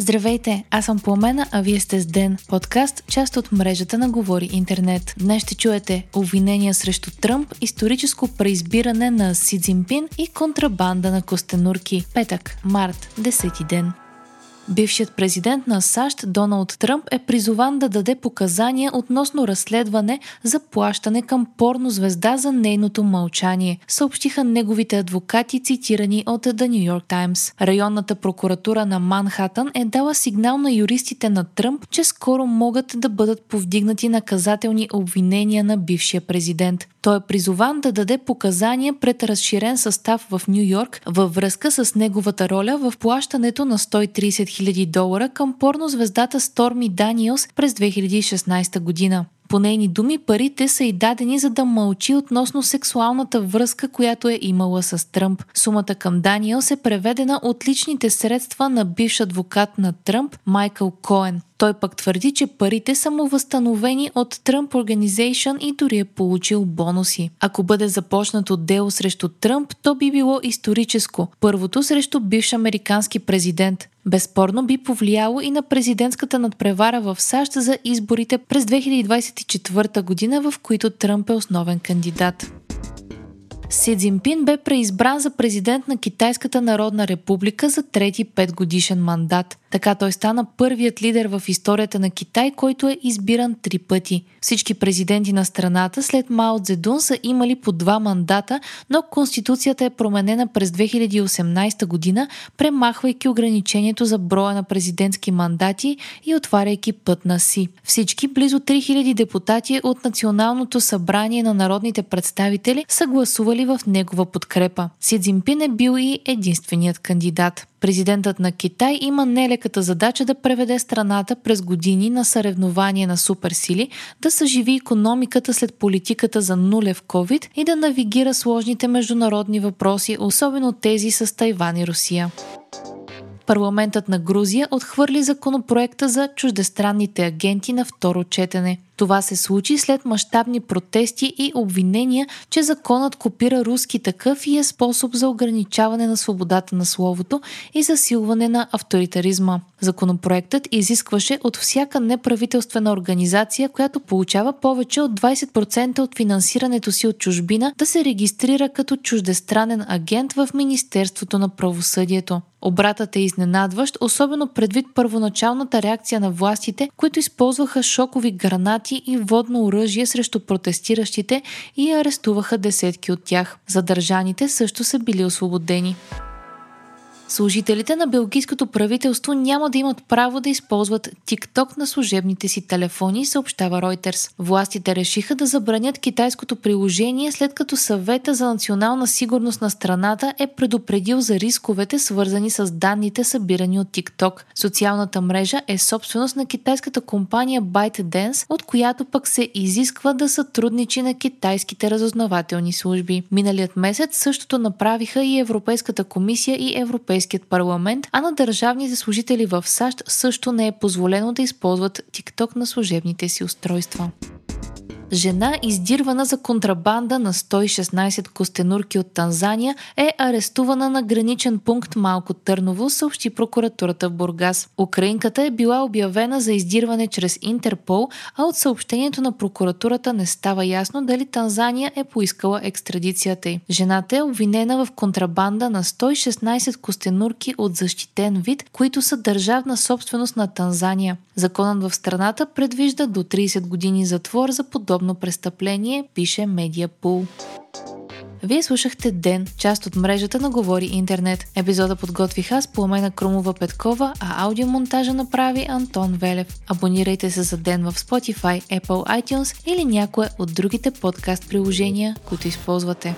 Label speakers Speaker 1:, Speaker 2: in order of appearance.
Speaker 1: Здравейте, аз съм Пламена, а вие сте с Ден, подкаст, част от мрежата на Говори Интернет. Днес ще чуете обвинения срещу Тръмп, историческо преизбиране на Си Цзинпин и контрабанда на костенурки. Петък, март, 10 ден. Бившият президент на САЩ Доналд Тръмп е призован да даде показания относно разследване за плащане към порнозвезда за нейното мълчание, съобщиха неговите адвокати, цитирани от The New York Times. Районната прокуратура на Манхатън е дала сигнал на юристите на Тръмп, че скоро могат да бъдат повдигнати наказателни обвинения на бившия президент. Той е призован да даде показания пред разширен състав в Нью Йорк във връзка с неговата роля в плащането на 130 000 долара към порнозвездата Сторми Даниелс през 2016 година. По нейни думи, парите са и дадени за да мълчи относно сексуалната връзка, която е имала с Тръмп. Сумата към Даниел се преведена от личните средства на бивш адвокат на Тръмп Майкъл Коен. Той пък твърди, че парите са му възстановени от Trump Organization и дори е получил бонуси. Ако бъде започнато дело срещу Тръмп, то би било историческо. Първото срещу бивш американски президент. Безспорно би повлияло и на президентската надпревара в САЩ за изборите през 2024 година, в които Тръмп е основен кандидат. Си Цзинпин бе преизбран за президент на Китайската народна република за трети петгодишен мандат. Така той стана първият лидер в историята на Китай, който е избиран три пъти. Всички президенти на страната след Мао Цзедун са имали по два мандата, но Конституцията е променена през 2018 година, премахвайки ограничението за броя на президентски мандати и отваряйки път на си. Всички близо 3000 депутати от Националното събрание на народните представители са гласували в негова подкрепа. Си Цзинпин е бил и единственият кандидат. Президентът на Китай има нелеката задача да преведе страната през години на съревнование на суперсили, да съживи економиката след политиката за нулев COVID и да навигира сложните международни въпроси, особено тези с Тайван и Русия. Парламентът на Грузия отхвърли законопроекта за чуждестранните агенти на второ четене – това се случи след мащабни протести и обвинения, че законът копира руски такъв и е способ за ограничаване на свободата на словото и засилване на авторитаризма. Законопроектът изискваше от всяка неправителствена организация, която получава повече от 20% от финансирането си от чужбина, да се регистрира като чуждестранен агент в Министерството на правосъдието. Обратът е изненадващ, особено предвид първоначалната реакция на властите, които използваха шокови гранати гранати и водно оръжие срещу протестиращите и арестуваха десетки от тях. Задържаните също са били освободени. Служителите на белгийското правителство няма да имат право да използват TikTok на служебните си телефони, съобщава Reuters. Властите решиха да забранят китайското приложение, след като съвета за национална сигурност на страната е предупредил за рисковете, свързани с данните събирани от TikTok. Социалната мрежа е собственост на китайската компания ByteDance, от която пък се изисква да сътрудничи на китайските разузнавателни служби. Миналият месец същото направиха и Европейската комисия и Европейската Европейският парламент, а на държавните служители в САЩ също не е позволено да използват TikTok на служебните си устройства. Жена, издирвана за контрабанда на 116 костенурки от Танзания, е арестувана на граничен пункт Малко Търново, съобщи прокуратурата в Бургас. Украинката е била обявена за издирване чрез Интерпол, а от съобщението на прокуратурата не става ясно дали Танзания е поискала екстрадицията й. Жената е обвинена в контрабанда на 116 костенурки от защитен вид, които са държавна собственост на Танзания. Законът в страната предвижда до 30 години затвор за подобно престъпление, пише Медиапул. Вие слушахте Ден, част от мрежата на Говори Интернет. Епизода подготвих аз, Пламена Крумова Петкова, а аудиомонтажа направи Антон Велев. Абонирайте се за Ден в Spotify, Apple iTunes или някое от другите подкаст приложения, които използвате.